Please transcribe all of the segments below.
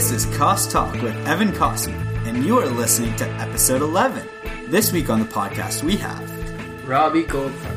This is Cost Talk with Evan Cosman, and you are listening to episode 11. This week on the podcast, we have Robbie Goldfarb,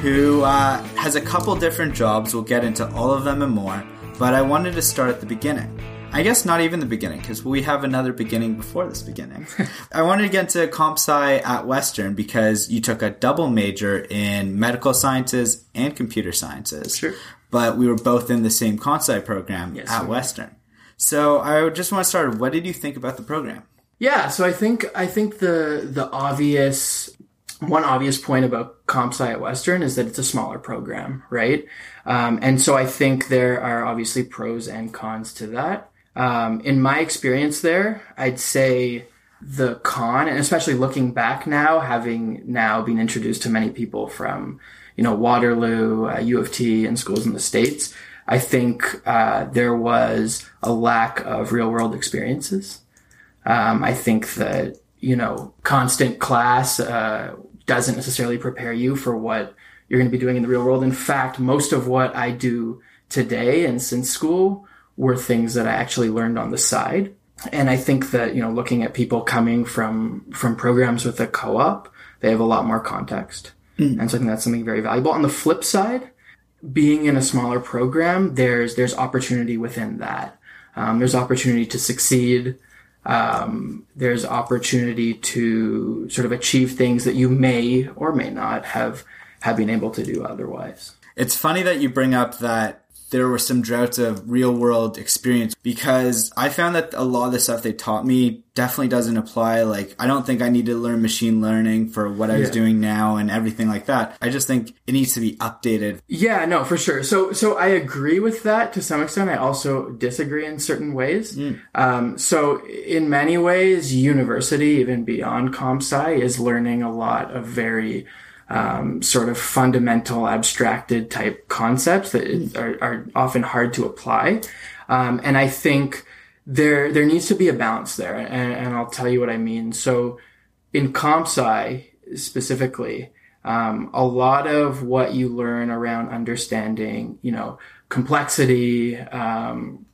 who uh, has a couple different jobs. We'll get into all of them and more, but I wanted to start at the beginning. I guess not even the beginning, because we have another beginning before this beginning. I wanted to get into comp sci at Western because you took a double major in medical sciences and computer sciences. Sure. But we were both in the same comp sci program Yes, at we. Western. So I just want to start. What did you think about the program? Yeah, so I think I think the the obvious one obvious point about comp sci at Western is that it's a smaller program, right? Um, and so I think there are obviously pros and cons to that. Um, in my experience there, I'd say the con, and especially looking back now, having now been introduced to many people from, you know, Waterloo, uh, U of T, and schools in the States, I think uh, there was a lack of real world experiences. Um, I think that, you know, constant class uh, doesn't necessarily prepare you for what you're going to be doing in the real world. In fact, most of what I do today and since school were things that I actually learned on the side. And I think that, you know, looking at people coming from, from programs with a co-op, they have a lot more context. And so I think that's something very valuable. On the flip side, being in a smaller program, there's, there's opportunity within that. Um, there's opportunity to succeed. Um, there's opportunity to sort of achieve things that you may or may not have, have been able to do otherwise. It's funny that you bring up that there were some droughts of real world experience because I found that a lot of the stuff they taught me definitely doesn't apply. Like, I don't think I need to learn machine learning for what I was Yeah. doing now and everything like that. I just think it needs to be updated. Yeah, no, for sure. So, so I agree with that to some extent. I also disagree in certain ways. Um, so, in many ways, university, even beyond comp sci, is learning a lot of very um, sort of fundamental, abstracted type concepts that are, are often hard to apply. Um, and I think there there needs to be a balance there, and, and I'll tell you what I mean. So, in comp sci specifically, um, a lot of what you learn around understanding, you know, complexity, um,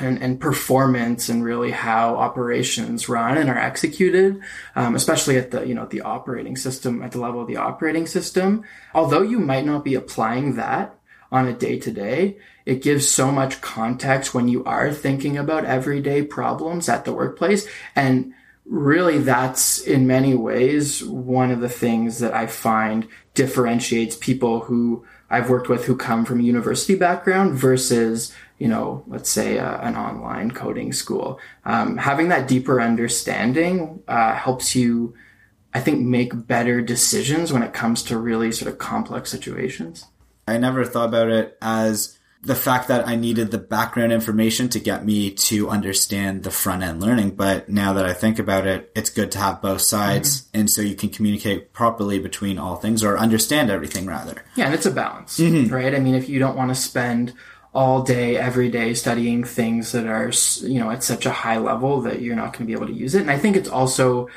and, and performance and really how operations run and are executed, um, especially at the, you know, at the operating system, at the level of the operating system. Although you might not be applying that on a day to day, it gives so much context when you are thinking about everyday problems at the workplace. And really that's in many ways one of the things that I find differentiates people who I've worked with who come from a university background versus, you know, let's say uh, an online coding school. Um, having that deeper understanding uh, helps you, I think, make better decisions when it comes to really sort of complex situations. I never thought about it as the fact that I needed the background information to get me to understand the front end learning. But now that I think about it, it's good to have both sides. And so you can communicate properly between all things or understand everything rather. Yeah, and it's a balance, right? I mean, if you don't want to spend all day, every day studying things that are, you know, at such a high level that you're not going to be able to use it. And I think it's also,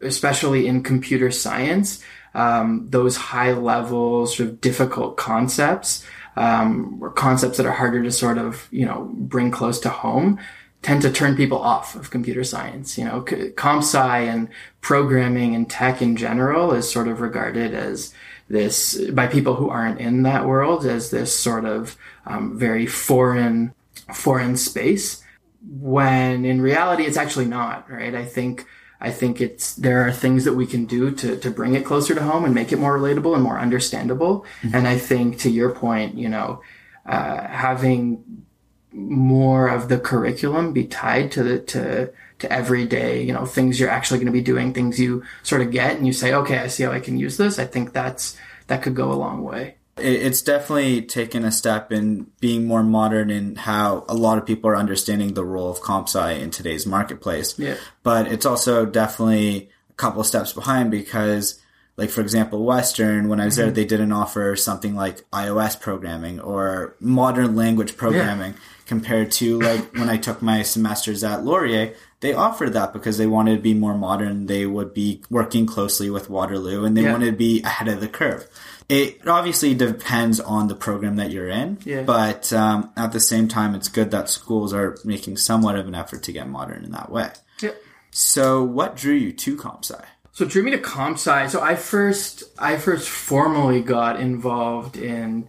especially in computer science, um, those high level, sort of difficult concepts, um, or concepts that are harder to sort of, you know, bring close to home tend to turn people off of computer science. You know, comp sci and programming and tech in general is sort of regarded as this by people who aren't in that world as this sort of um, very foreign foreign space when in reality it's actually not right? I think i think it's there are things that we can do to to bring it closer to home and make it more relatable and more understandable. And i think to your point you know uh, having more of the curriculum be tied to the to to everyday you know things you're actually going to be doing things you sort of get and you say okay i see how i can use this. I think that's that could go a long way. It's definitely taken a step in being more modern in how a lot of people are understanding the role of comp sci in today's marketplace. Yeah. But it's also definitely a couple steps behind because, like, for example, Western, when I was there, mm-hmm. they didn't offer something like iOS programming or modern language programming compared to, like, when I took my semesters at Laurier, they offered that because they wanted to be more modern. They would be working closely with Waterloo and they Yeah. wanted to be ahead of the curve. It obviously depends on the program that you're in, Yeah. but um, at the same time, it's good that schools are making somewhat of an effort to get modern in that way. Yeah. So, what drew you to CompSci? So it drew me to comp sci. So I first I first formally got involved in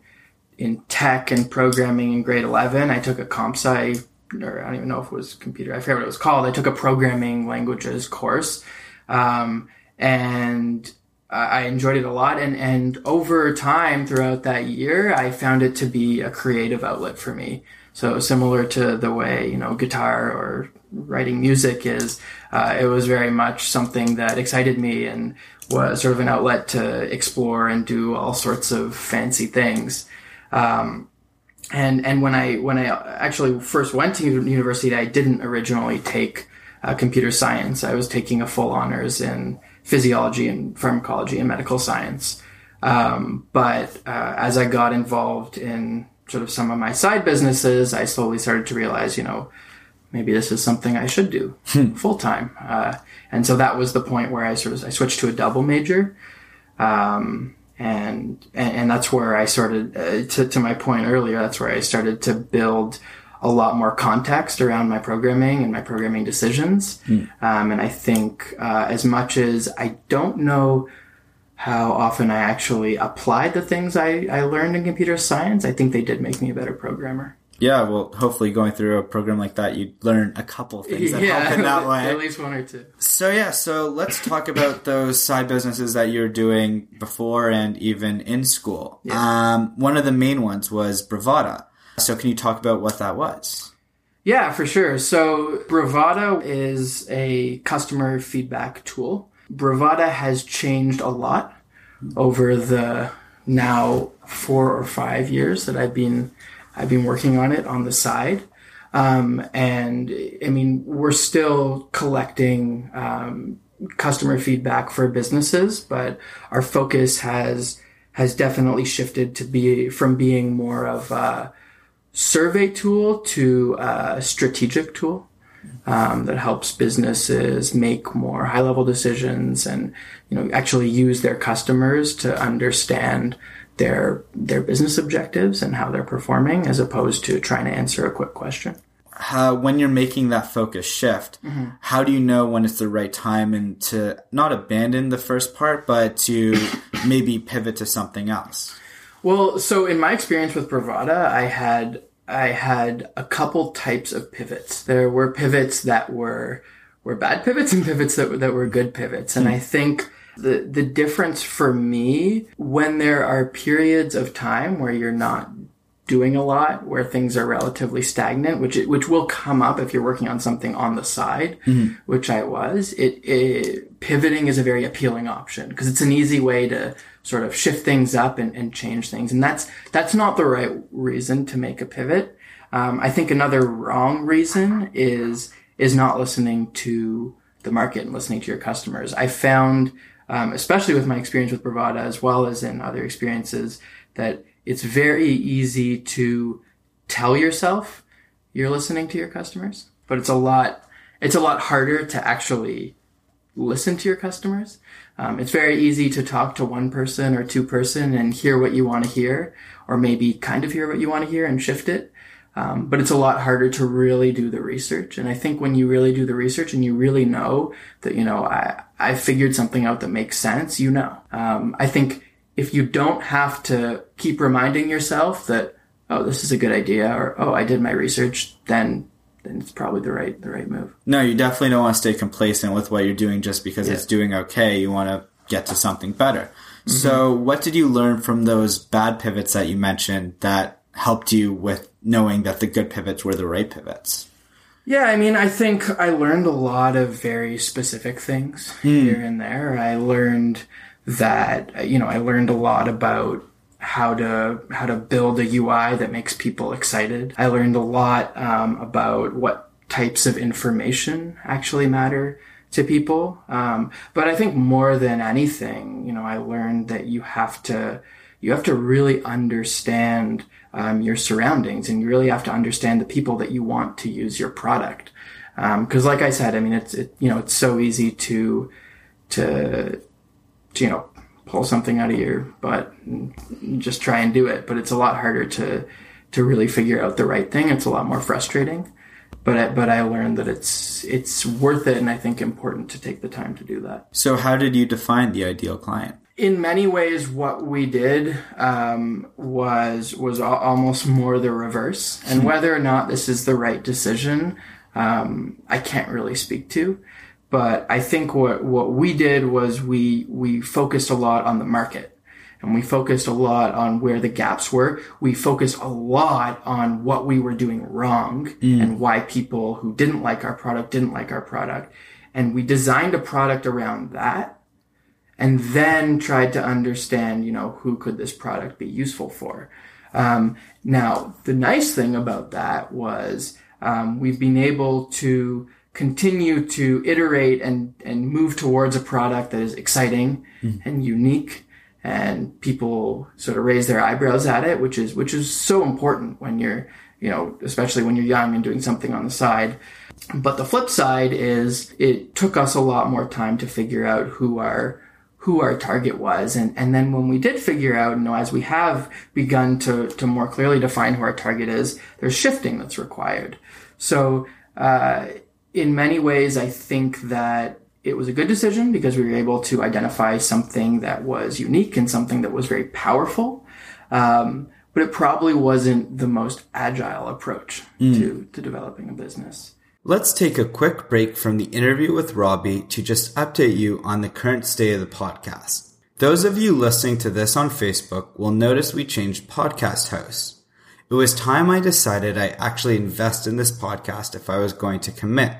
in tech and programming in grade eleven. I took a comp sci or I don't even know if it was computer. I forget what it was called. I took a programming languages course, um, and I I enjoyed it a lot. And and over time throughout that year, I found it to be a creative outlet for me. So similar to the way you know guitar or writing music is, uh, it was very much something that excited me and was sort of an outlet to explore and do all sorts of fancy things. Um, and and when I when I actually first went to university, I didn't originally take uh, computer science. I was taking a full honors in physiology and pharmacology and medical science. Um, but uh, as I got involved in sort of some of my side businesses, I slowly started to realize, you know, maybe this is something I should do full time. Uh, and so that was the point where I sort of I switched to a double major. Um, and, and that's where I started uh, to to my point earlier. That's where I started to build a lot more context around my programming and my programming decisions. Um, and I think uh, as much as I don't know how often I actually applied the things I, I learned in computer science, I think they did make me a better programmer. Yeah, well, hopefully going through a program like that, you learn a couple things that help in that way. at least one or two. So yeah, so let's talk about those side businesses that you're doing before and even in school. Um, one of the main ones was Bravada. So can you talk about what that was? Yeah, for sure. So Bravada is a customer feedback tool. Bravada has changed a lot over the now four or five years that I've been I've been working on it on the side. Um, and I mean, we're still collecting um, customer feedback for businesses, but our focus has has definitely shifted to be from being more of a survey tool to a strategic tool um, that helps businesses make more high level decisions and you know actually use their customers to understand their their business objectives and how they're performing as opposed to trying to answer a quick question. How, when you're making that focus shift, mm-hmm. how do you know when it's the right time and to not abandon the first part, but to maybe pivot to something else? Well, so in my experience with Bravada, I had I had a couple types of pivots. There were pivots that were were bad pivots and pivots that were, that were good pivots. And hmm. I think the the difference for me when there are periods of time where you're not doing a lot, where things are relatively stagnant, which it, which will come up if you're working on something on the side, which I was. It, it pivoting is a very appealing option because it's an easy way to sort of shift things up and, and change things, and that's that's not the right reason to make a pivot. Um, I think another wrong reason is is not listening to the market and listening to your customers. I found, um, especially with my experience with Bravada as well as in other experiences, that it's very easy to tell yourself you're listening to your customers, but it's a lot it's a lot harder to actually listen to your customers. Um, it's very easy to talk to one person or two person and hear what you want to hear, or maybe kind of hear what you want to hear and shift it. Um, but it's a lot harder to really do the research. And I think when you really do the research and you really know that, you know, I, I figured something out that makes sense, you know. Um, I think if you don't have to keep reminding yourself that, oh, this is a good idea, or oh, I did my research, then then it's probably the right the right move. No, you definitely don't want to stay complacent with what you're doing just because it's doing okay. You want to get to something better. So, what did you learn from those bad pivots that you mentioned that helped you with knowing that the good pivots were the right pivots? Yeah, I mean, I think I learned a lot of very specific things here and there. I learned that you know, I learned a lot about how to how to build a UI that makes people excited. I learned a lot um, about what types of information actually matter to people. Um, but I think more than anything, you know, I learned that you have to you have to really understand um, your surroundings, and you really have to understand the people that you want to use your product. Because, like I said, I mean, it's it, you know it's so easy to to, to you know pull something out of your butt and just try and do it, but it's a lot harder to to really figure out the right thing. It's a lot more frustrating. But I, but I learned that it's it's worth it, and I think important to take the time to do that. So, how did you define the ideal client? In many ways, what we did um, was was almost more the reverse. And whether or not this is the right decision, um, I can't really speak to. But I think what what we did was we we focused a lot on the market. And we focused a lot on where the gaps were. We focused a lot on what we were doing wrong mm. and why people who didn't like our product didn't like our product. And we designed a product around that and then tried to understand, you know, who could this product be useful for. Um, now, the nice thing about that was um, we've been able to continue to iterate and, and move towards a product that is exciting mm. and unique and people sort of raise their eyebrows at it, which is, which is so important when you're, you know, especially when you're young and doing something on the side. But the flip side is it took us a lot more time to figure out who our who our target was. And, and then when we did figure out, you know, as we have begun to, to more clearly define who our target is, there's shifting that's required. So, uh, in many ways, I think that it was a good decision because we were able to identify something that was unique and something that was very powerful. Um, but it probably wasn't the most agile approach mm. to, to developing a business. Let's take a quick break from the interview with Robbie to just update you on the current state of the podcast. Those of you listening to this on Facebook will notice we changed podcast hosts. It was time I decided I actually invest in this podcast if I was going to commit.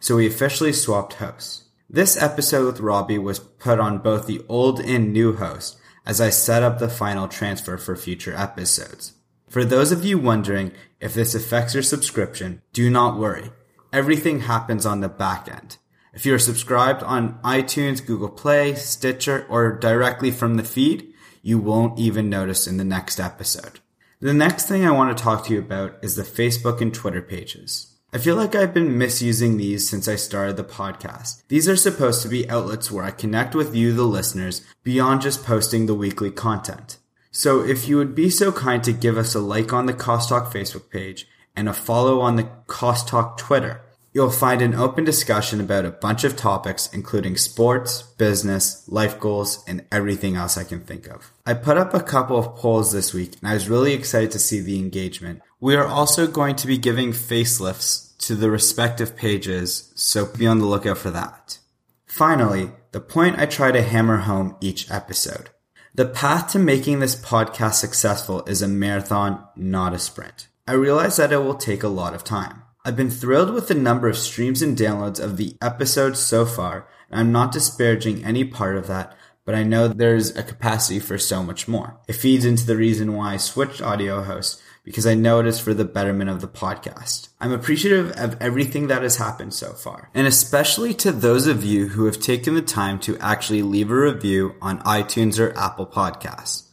So we officially swapped hosts. This episode with Robbie was put on both the old and new host as I set up the final transfer for future episodes. For those of you wondering if this affects your subscription, do not worry everything happens on the back end. If you're subscribed on iTunes, Google Play, Stitcher, or directly from the feed, you won't even notice in the next episode. The next thing I want to talk to you about is the Facebook and Twitter pages. I feel like I've been misusing these since I started the podcast. These are supposed to be outlets where I connect with you, the listeners, beyond just posting the weekly content. So if you would be so kind to give us a like on the Cost Talk Facebook page and a follow on the Cost Talk Twitter. You'll find an open discussion about a bunch of topics, including sports, business, life goals, and everything else I can think of. I put up a couple of polls this week, and I was really excited to see the engagement. We are also going to be giving facelifts to the respective pages, so be on the lookout for that. Finally, the point I try to hammer home each episode. The path to making this podcast successful is a marathon, not a sprint. I realize that it will take a lot of time. I've been thrilled with the number of streams and downloads of the episodes so far, and I'm not disparaging any part of that, but I know there's a capacity for so much more. It feeds into the reason why I switched audio hosts because I know it is for the betterment of the podcast. I'm appreciative of everything that has happened so far, and especially to those of you who have taken the time to actually leave a review on iTunes or Apple Podcasts.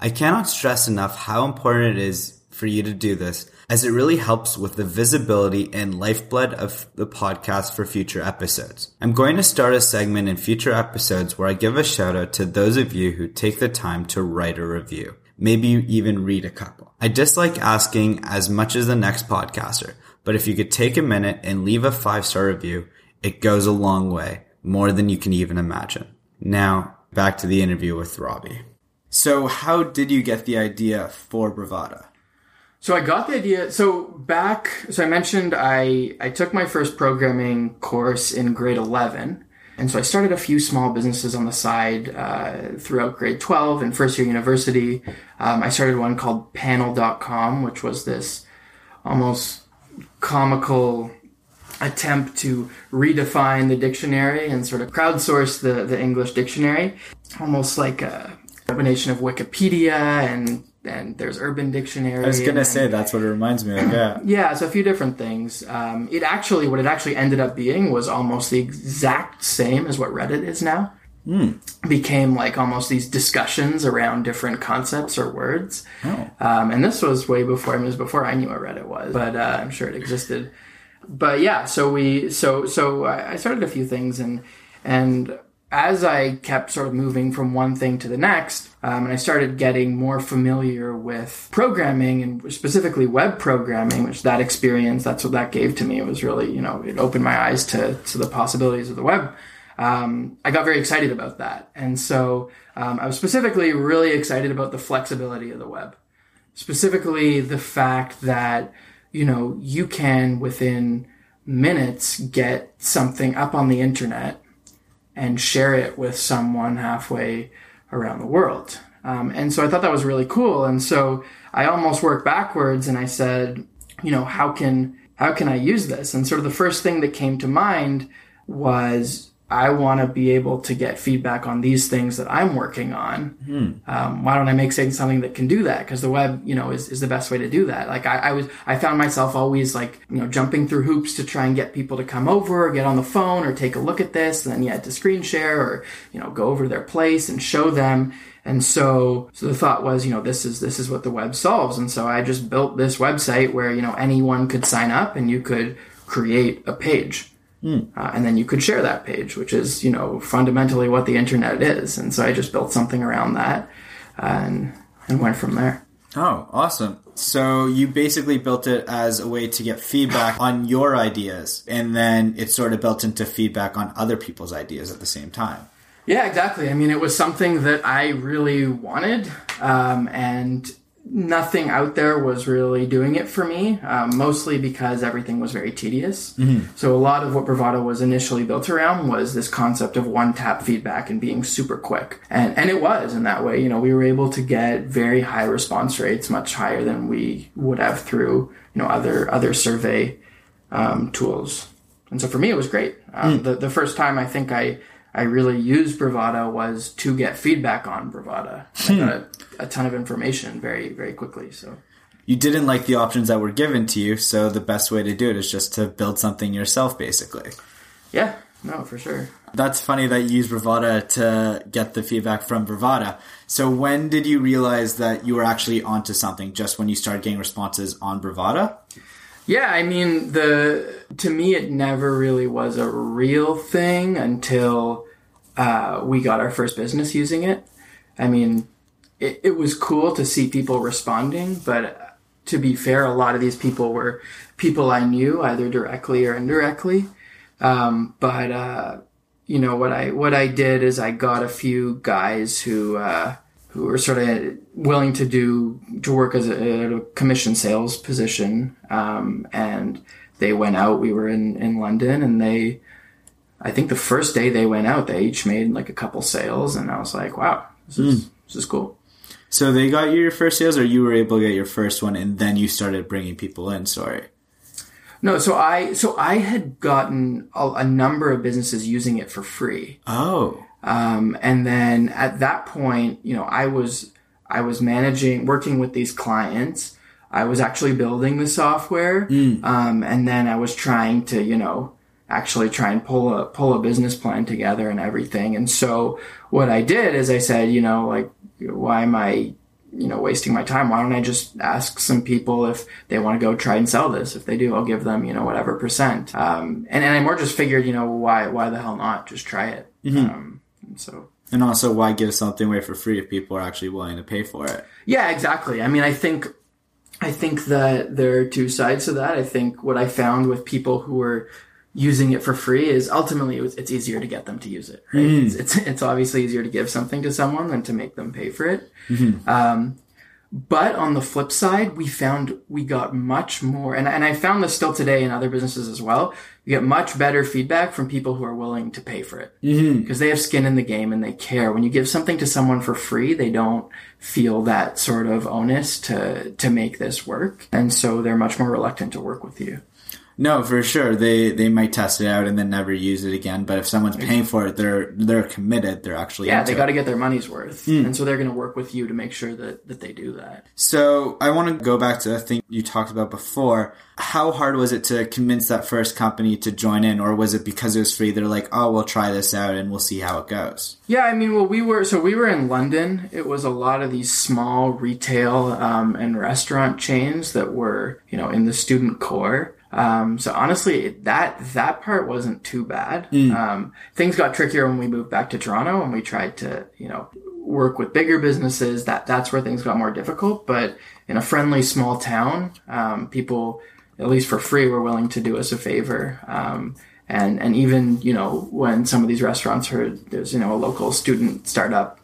I cannot stress enough how important it is for you to do this as it really helps with the visibility and lifeblood of the podcast for future episodes. I'm going to start a segment in future episodes where I give a shout out to those of you who take the time to write a review. Maybe you even read a couple. I dislike asking as much as the next podcaster, but if you could take a minute and leave a five star review, it goes a long way, more than you can even imagine. Now, back to the interview with Robbie. So, how did you get the idea for Bravada? So I got the idea. So back, so I mentioned I, I took my first programming course in grade 11. And so I started a few small businesses on the side uh, throughout grade 12 and first year university. Um, I started one called panel.com, which was this almost comical attempt to redefine the dictionary and sort of crowdsource the, the English dictionary, almost like a combination of Wikipedia and and there's Urban Dictionary. I was gonna and, say that's what it reminds me of. Yeah, yeah. So a few different things. Um, it actually, what it actually ended up being was almost the exact same as what Reddit is now. Mm. Became like almost these discussions around different concepts or words. Oh. Um, and this was way before. I mean, it was before I knew what Reddit was, but uh, I'm sure it existed. but yeah, so we so so I I started a few things and and as I kept sort of moving from one thing to the next, um, and I started getting more familiar with programming and specifically web programming, which that experience, that's what that gave to me. It was really, you know, it opened my eyes to, to the possibilities of the web. Um, I got very excited about that. And so um, I was specifically really excited about the flexibility of the web, specifically the fact that, you know, you can within minutes get something up on the internet and share it with someone halfway around the world. Um, and so I thought that was really cool. And so I almost worked backwards and I said, you know, how can how can I use this? And sort of the first thing that came to mind was I want to be able to get feedback on these things that I'm working on. Um, why don't I make something that can do that? Because the web, you know, is, is the best way to do that. Like I, I, was, I found myself always like, you know, jumping through hoops to try and get people to come over or get on the phone or take a look at this. And then you had to screen share or, you know, go over to their place and show them. And so, so the thought was, you know, this is, this is what the web solves. And so I just built this website where, you know, anyone could sign up and you could create a page. Uh, and then you could share that page, which is, you know, fundamentally what the internet is. And so I just built something around that and, and went from there. Oh, awesome. So you basically built it as a way to get feedback on your ideas, and then it sort of built into feedback on other people's ideas at the same time. Yeah, exactly. I mean, it was something that I really wanted, um, and nothing out there was really doing it for me, um, mostly because everything was very tedious. So a lot of what Bravada was initially built around was this concept of one tap feedback and being super quick. And, and it was in that way. You know, we were able to get very high response rates, much higher than we would have through, you know, other, other survey, um, tools. And so for me, it was great. Um, the, the first time I think I, I really used Bravada was to get feedback on Bravada. I hmm. got a, a ton of information very, very quickly. So You didn't like the options that were given to you, so the best way to do it is just to build something yourself, basically. yeah, no, for sure. That's funny that you use Bravada to get the feedback from Bravada. So when did you realize that you were actually onto something? Just when you started getting responses on Bravada? Yeah, I mean the to me it never really was a real thing until uh, we got our first business using it. I mean, it, it was cool to see people responding, but to be fair, a lot of these people were people I knew either directly or indirectly. Um, but uh, you know what I what I did is I got a few guys who uh, who were sort of willing to do to work as a, a commission sales position, um, and they went out. We were in in London, and they. I think the first day they went out, they each made like a couple sales, and I was like, "Wow, this is this is cool." So they got you your first sales, or you were able to get your first one, and then you started bringing people in. Sorry. No, so I so I had gotten a, a number of businesses using it for free. Oh. Um, and then at that point, you know, I was I was managing, working with these clients. I was actually building the software, um, and then I was trying to, you know, actually try and pull a pull a business plan together and everything. And so what I did is I said, you know, like, why am I, you know, wasting my time? Why don't I just ask some people if they want to go try and sell this? If they do, I'll give them, you know, whatever percent. Um, and, and I more just figured, you know, why why the hell not? Just try it. Um, and so And also, why give something away for free if people are actually willing to pay for it? Yeah, exactly. I mean, I think I think that there are two sides to that. I think what I found with people who were using it for free is ultimately it was, it's easier to get them to use it. Right? It's, it's it's obviously easier to give something to someone than to make them pay for it. Um, but on the flip side, we found we got much more, and, and I found this still today in other businesses as well. You get much better feedback from people who are willing to pay for it mm-hmm. because they have skin in the game and they care. When you give something to someone for free, they don't feel that sort of onus to to make this work, and so they're much more reluctant to work with you. No, for sure. They they might test it out and then never use it again. But if someone's paying for it, they're they're committed. They're actually Yeah, they got to get their money's worth, and so they're going to work with you to make sure that that they do that. So I want to go back to a thing you talked about before. How hard was it to convince that first company to join in, or was it because it was free? They're like, oh, we'll try this out and we'll see how it goes. Yeah, I mean, well, we were so we were in London. It was a lot of these small retail um, and restaurant chains that were, you know, in the student core. Um, so honestly, that that part wasn't too bad. Um, things got trickier when we moved back to Toronto and we tried to, you know, work with bigger businesses. That that's where things got more difficult. But in a friendly small town, um, people, at least for free, were willing to do us a favor. Um, and and even you know when some of these restaurants heard there's you know a local student startup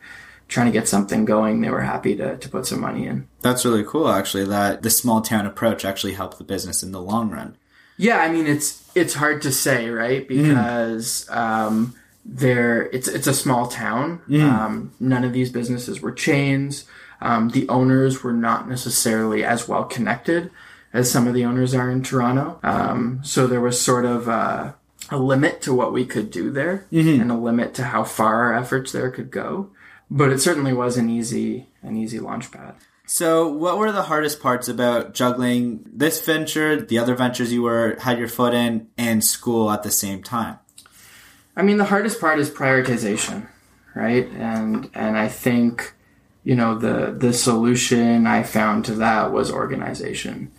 trying to get something going, they were happy to, to put some money in. That's really cool, actually, that the small town approach actually helped the business in the long run. Yeah, I mean it's it's hard to say, right? Because um, there it's it's a small town. Um, none of these businesses were chains. Um, the owners were not necessarily as well connected as some of the owners are in Toronto. Um, so there was sort of uh, a limit to what we could do there, and a limit to how far our efforts there could go. But it certainly was an easy an easy launch pad. So, what were the hardest parts about juggling this venture, the other ventures you were had your foot in, and school at the same time? I mean, the hardest part is prioritization, right? And and I think, you know, the the solution I found to that was organization.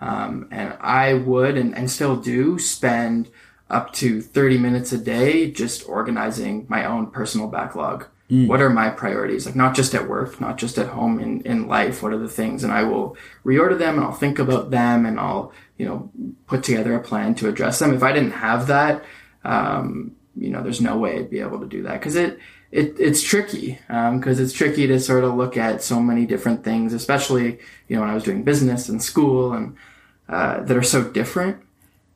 Um, and I would and, and still do spend up to 30 minutes a day just organizing my own personal backlog. What are my priorities? Like not just at work, not just at home in, in life. What are the things? And I will reorder them and I'll think about them and I'll, you know, put together a plan to address them. If I didn't have that, um, you know, there's no way I'd be able to do that because it, it, it's tricky because it's tricky to sort of look at so many different things, especially, you know, when I was doing business and school and uh, that are so different.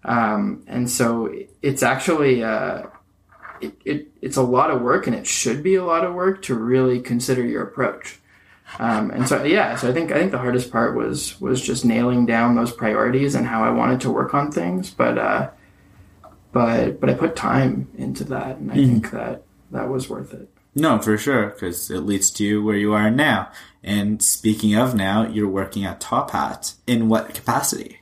Um, and so it's actually, uh, it, it, it's a lot of work and it should be a lot of work to really consider your approach. Um, and so, yeah, so I think, I think the hardest part was, was just nailing down those priorities and how I wanted to work on things. But, uh, but, but I put time into that and I think that that was worth it. No, for sure, because it leads to you where you are now. And speaking of now, you're working at Top Hat. In what capacity?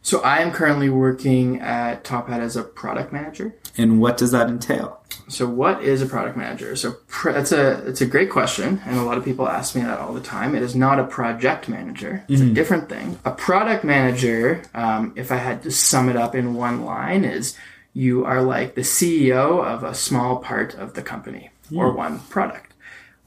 So I am currently working at Top Hat as a product manager. And what does that entail? So what is a product manager? So pr- that's a it's a great question, and a lot of people ask me that all the time. It is not a project manager; it's a different thing. A product manager, um, if I had to sum it up in one line, is you are like the CEO of a small part of the company or one product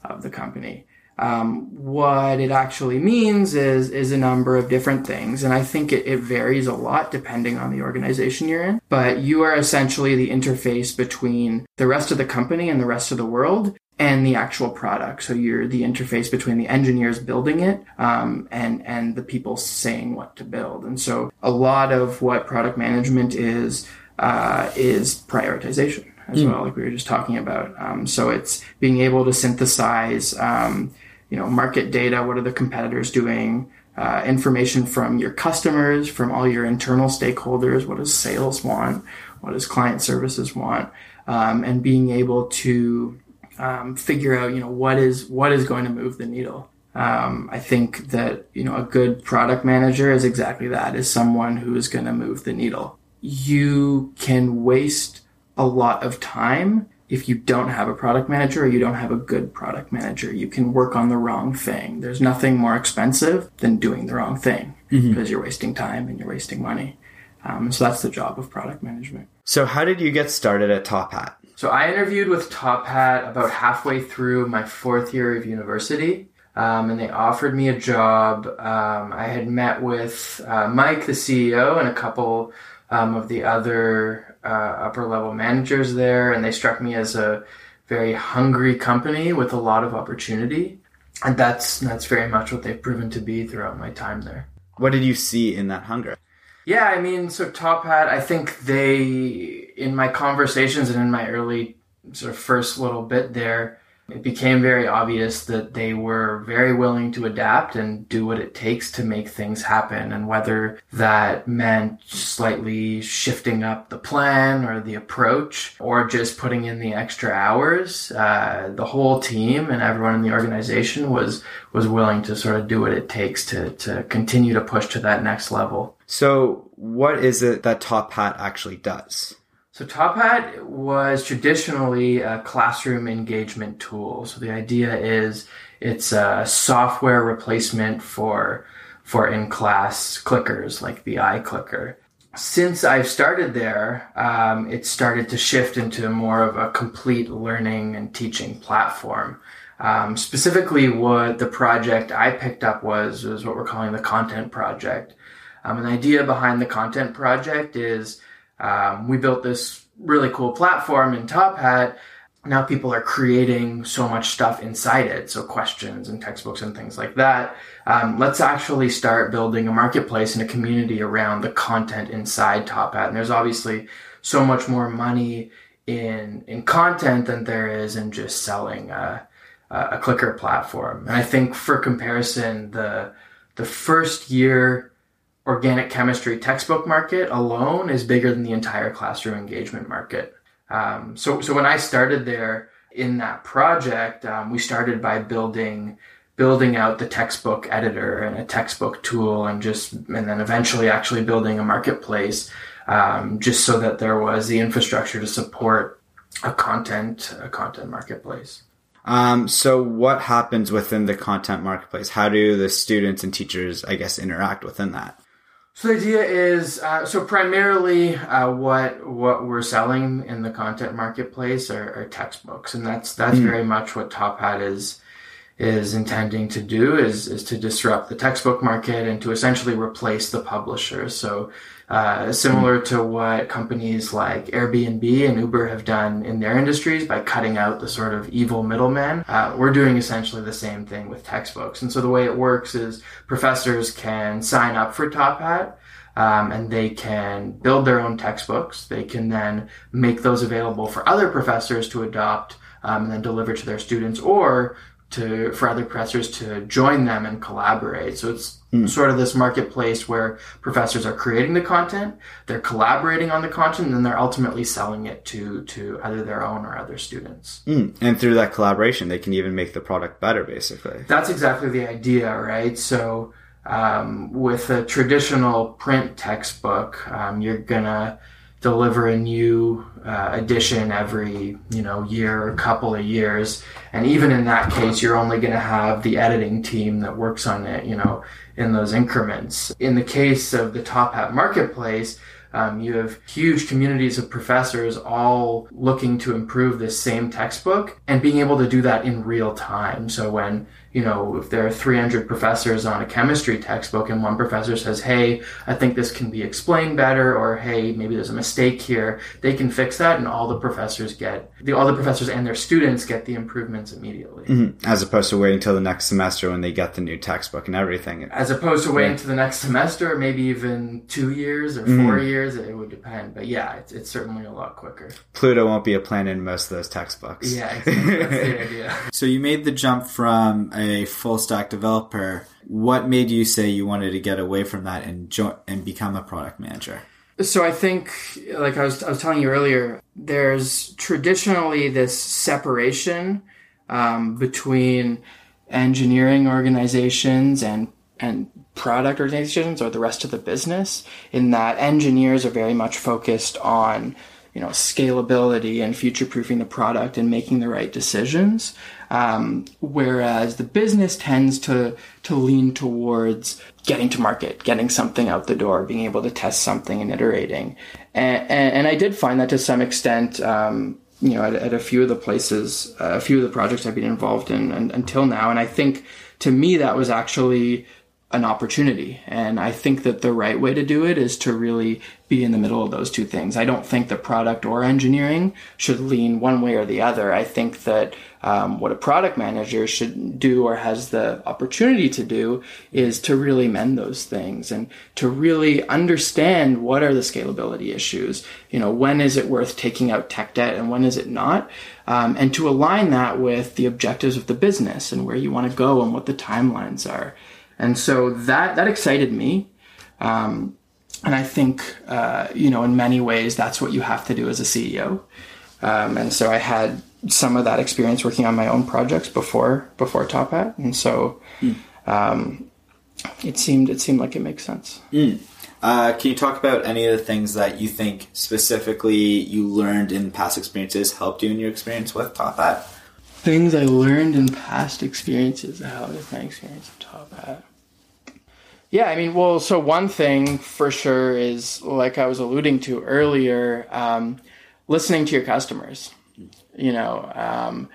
of the company. Um, what it actually means is is a number of different things, and I think it, it varies a lot depending on the organization you're in. But you are essentially the interface between the rest of the company and the rest of the world, and the actual product. So you're the interface between the engineers building it um, and and the people saying what to build. And so a lot of what product management is uh, is prioritization as well, like we were just talking about. Um, so it's being able to synthesize, um, you know, market data. What are the competitors doing? Uh, information from your customers, from all your internal stakeholders. What does sales want? What does client services want? Um, and being able to um, figure out, you know, what is what is going to move the needle. Um, I think that you know a good product manager is exactly that: is someone who is going to move the needle. You can waste a lot of time if you don't have a product manager or you don't have a good product manager. You can work on the wrong thing. There's nothing more expensive than doing the wrong thing because you're wasting time and you're wasting money. Um, so that's the job of product management. So, how did you get started at Top Hat? So I interviewed with Top Hat about halfway through my fourth year of university. Um, and they offered me a job. Um, I had met with uh, Mike, the CEO, and a couple um, of the other uh, upper level managers there, and they struck me as a very hungry company with a lot of opportunity. And that's that's very much what they've proven to be throughout my time there. What did you see in that hunger? Yeah, I mean, so Top Hat, I think they, in my conversations and in my early sort of first little bit there, it became very obvious that they were very willing to adapt and do what it takes to make things happen. And whether that meant slightly shifting up the plan or the approach or just putting in the extra hours, uh, the whole team and everyone in the organization was, was willing to sort of do what it takes to, to continue to push to that next level. So, what is it that Top Hat actually does? So Top Hat was traditionally a classroom engagement tool. So the idea is it's a software replacement for for in-class clickers like the iClicker. since I've started there, um, it started to shift into more of a complete learning and teaching platform. Um, specifically, what the project I picked up was was what we're calling the content project. Um, an idea behind the content project is um, we built this really cool platform in Top Hat. Now people are creating so much stuff inside it, so questions and textbooks and things like that. Um, let's actually start building a marketplace and a community around the content inside Top Hat. And there's obviously so much more money in in content than there is in just selling a, a clicker platform. And I think for comparison, the the first year organic chemistry textbook market alone is bigger than the entire classroom engagement market. Um, so, so when I started there in that project, um, we started by building building out the textbook editor and a textbook tool, and just and then eventually actually building a marketplace, um, just so that there was the infrastructure to support a content a content marketplace. Um, so what happens within the content marketplace? How do the students and teachers, I guess, interact within that? So the idea is uh, so primarily uh, what what we're selling in the content marketplace are, are textbooks, and that's that's mm. very much what Top Hat is is intending to do is is to disrupt the textbook market and to essentially replace the publisher. So uh, similar to what companies like Airbnb and Uber have done in their industries by cutting out the sort of evil middleman. Uh, we're doing essentially the same thing with textbooks. And so the way it works is professors can sign up for Top Hat. Um, and they can build their own textbooks. They can then make those available for other professors to adopt um, and then deliver to their students, or to for other professors to join them and collaborate. So it's mm. sort of this marketplace where professors are creating the content, they're collaborating on the content, and then they're ultimately selling it to to either their own or other students. Mm. And through that collaboration, they can even make the product better. Basically, that's exactly the idea, right? So. Um, with a traditional print textbook, um, you're gonna deliver a new uh, edition every you know year or couple of years. And even in that case you're only going to have the editing team that works on it you know in those increments. In the case of the top hat marketplace um, you have huge communities of professors all looking to improve this same textbook and being able to do that in real time. So when you know, if there are 300 professors on a chemistry textbook and one professor says, hey, I think this can be explained better, or hey, maybe there's a mistake here, they can fix that and all the professors get, the, all the professors and their students get the improvements immediately. Mm-hmm. As opposed to waiting until the next semester when they get the new textbook and everything. As opposed to waiting yeah. to the next semester, maybe even two years or 4 mm-hmm. years, it would depend. But yeah, it's, it's certainly a lot quicker. Pluto won't be a plan in most of those textbooks. Yeah, exactly. That's the idea. So you made the jump from a full stack developer, what made you say you wanted to get away from that and join and become a product manager? So I think, like I was, I was telling you earlier, there's traditionally this separation um, between engineering organizations and and product organizations or the rest of the business. In that engineers are very much focused on you know scalability and future proofing the product and making the right decisions. Um, whereas the business tends to to lean towards getting to market getting something out the door being able to test something and iterating. And, and, and i did find that to some extent um, you know at, at, a few of the places uh, a few of the projects i've been involved in and, until now. And i think to me that was actually an opportunity. And I think that the right way to do it is to really be in the middle of those two things. I don't think the product or engineering should lean one way or the other. I think that um, what a product manager should do or has the opportunity to do is to really mend those things and to really understand what are the scalability issues. You know, when is it worth taking out tech debt and when is it not? Um, and to align that with the objectives of the business and where you want to go and what the timelines are. And so that that excited me. Um, and I think, uh, you know, in many ways, that's what you have to do as a CEO. Um, and so I had some of that experience working on my own projects before before Top Hat, and so mm. um, it seemed it seemed like it makes sense. Mm. Uh, can you talk about any of the things that you think specifically you learned in past experiences helped you in your experience with Top Hat? Things I learned in past experiences that helped my experience with Top Hat. Yeah, I mean, well, so one thing for sure is, like I was alluding to earlier, um, listening to your customers. You know, um,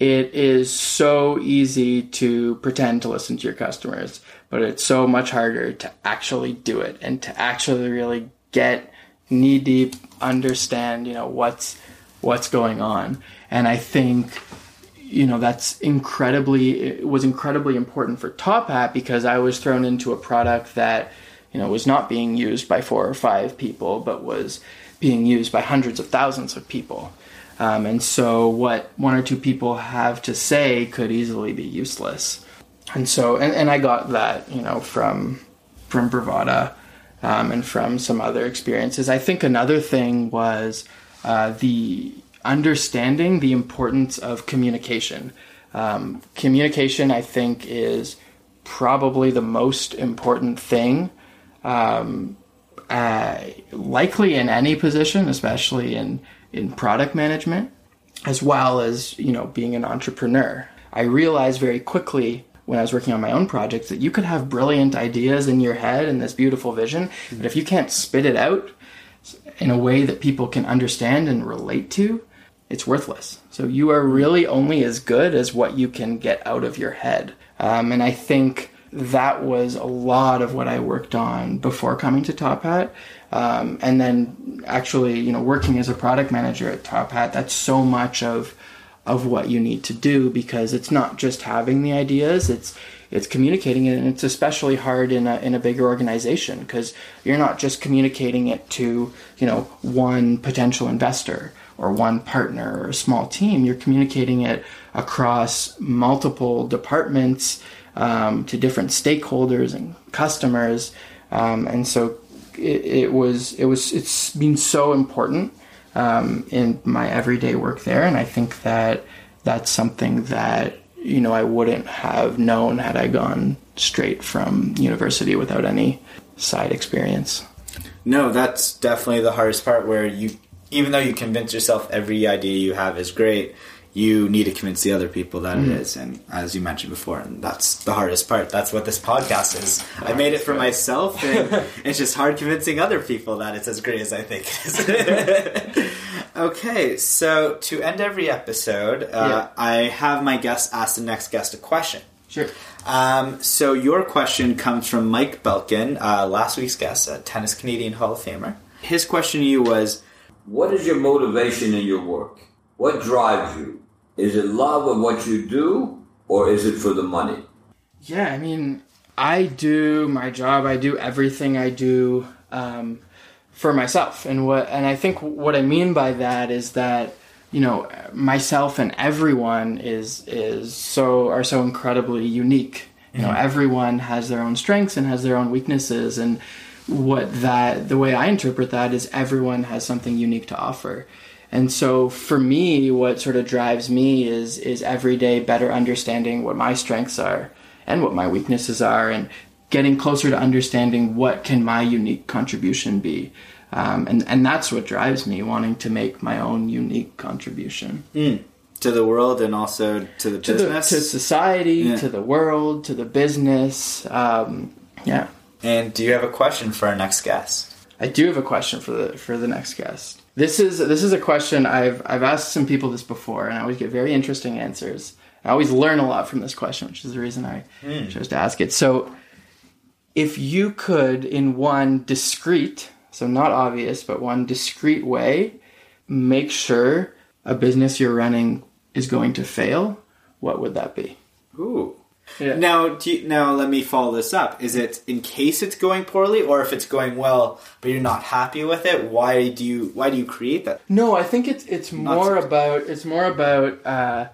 it is so easy to pretend to listen to your customers, but it's so much harder to actually do it and to actually really get knee deep, understand, you know, what's what's going on. And I think you know that's incredibly it was incredibly important for top hat because i was thrown into a product that you know was not being used by four or five people but was being used by hundreds of thousands of people. Um, and so what one or two people have to say could easily be useless. And so and, and i got that you know from from bravada um, and from some other experiences. I think another thing was uh, the understanding the importance of communication. Um, communication, I think, is probably the most important thing, um, uh, likely in any position, especially in, in product management, as well as you know being an entrepreneur. I realized very quickly when I was working on my own projects that you could have brilliant ideas in your head and this beautiful vision, but if you can't spit it out in a way that people can understand and relate to, it's worthless. So you are really only as good as what you can get out of your head. Um, and I think that was a lot of what I worked on before coming to Top Hat. Um, and then actually, you know, working as a product manager at Top Hat, that's so much of of what you need to do because it's not just having the ideas, it's it's communicating it and it's especially hard in a, in a bigger organization because you're not just communicating it to you know one potential investor or one partner or a small team. You're communicating it across multiple departments um, to different stakeholders and customers. Um, and so it, it, was it was it's been so important um, in my everyday work there, and I think that that's something that you know I wouldn't have known had I gone straight from university without any side experience. No, that's definitely the hardest part where you even though you convince yourself every idea you have is great, you need to convince the other people that mm. it is. And as you mentioned before, and that's the hardest part. That's what this podcast is. I made it for myself, and it's just hard convincing other people that it's as great as I think it is. okay, so to end every episode, uh, yeah. I have my guest ask the next guest a question. Sure. Um, so your question comes from Mike Belkin, uh, last week's guest, a Tennis Canadian Hall of Famer. His question to you was what is your motivation in your work? What drives you? Is it love of what you do or is it for the money? Yeah, I mean, I do my job, I do everything I do um, for myself. And what and I think what I mean by that is that you know myself and everyone is is so are so incredibly unique you know mm-hmm. everyone has their own strengths and has their own weaknesses and what that the way I interpret that is everyone has something unique to offer. And so for me what sort of drives me is is every day better understanding what my strengths are and what my weaknesses are and getting closer to understanding what can my unique contribution be. Um, and and that's what drives me wanting to make my own unique contribution. Mm. To the world and also to the to business, the, to society, yeah. to the world, to the business. Um, yeah. And do you have a question for our next guest? I do have a question for the for the next guest. This is this is a question I've I've asked some people this before, and I always get very interesting answers. I always learn a lot from this question, which is the reason I mm. chose to ask it. So, if you could, in one discreet, so not obvious, but one discreet way, make sure a business you're running is going to fail, what would that be? Ooh. Yeah. Now, you, now let me follow this up. Is it in case it's going poorly, or if it's going well, but you're not happy with it? Why do you why do you create that? No, I think it's it's not more about it's more about uh,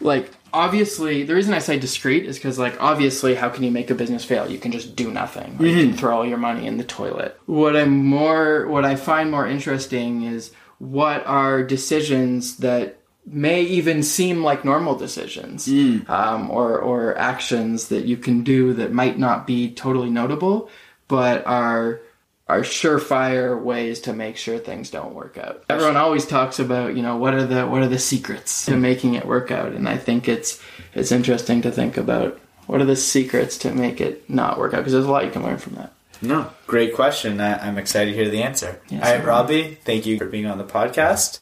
like obviously the reason I say discreet is because like obviously how can you make a business fail? You can just do nothing. mm-hmm. You can throw all your money in the toilet. What I'm more what I find more interesting is what are decisions that may even seem like normal decisions mm. um, or or actions that you can do that might not be totally notable, but are are surefire ways to make sure things don't work out. Everyone always talks about, you know, what are the what are the secrets to making it work out, and I think it's it's interesting to think about What are the secrets to make it not work out? Because there's a lot you can learn from that. No, great question. I'm excited to hear the answer. Yeah, All right, Robbie, thank you for being on the podcast.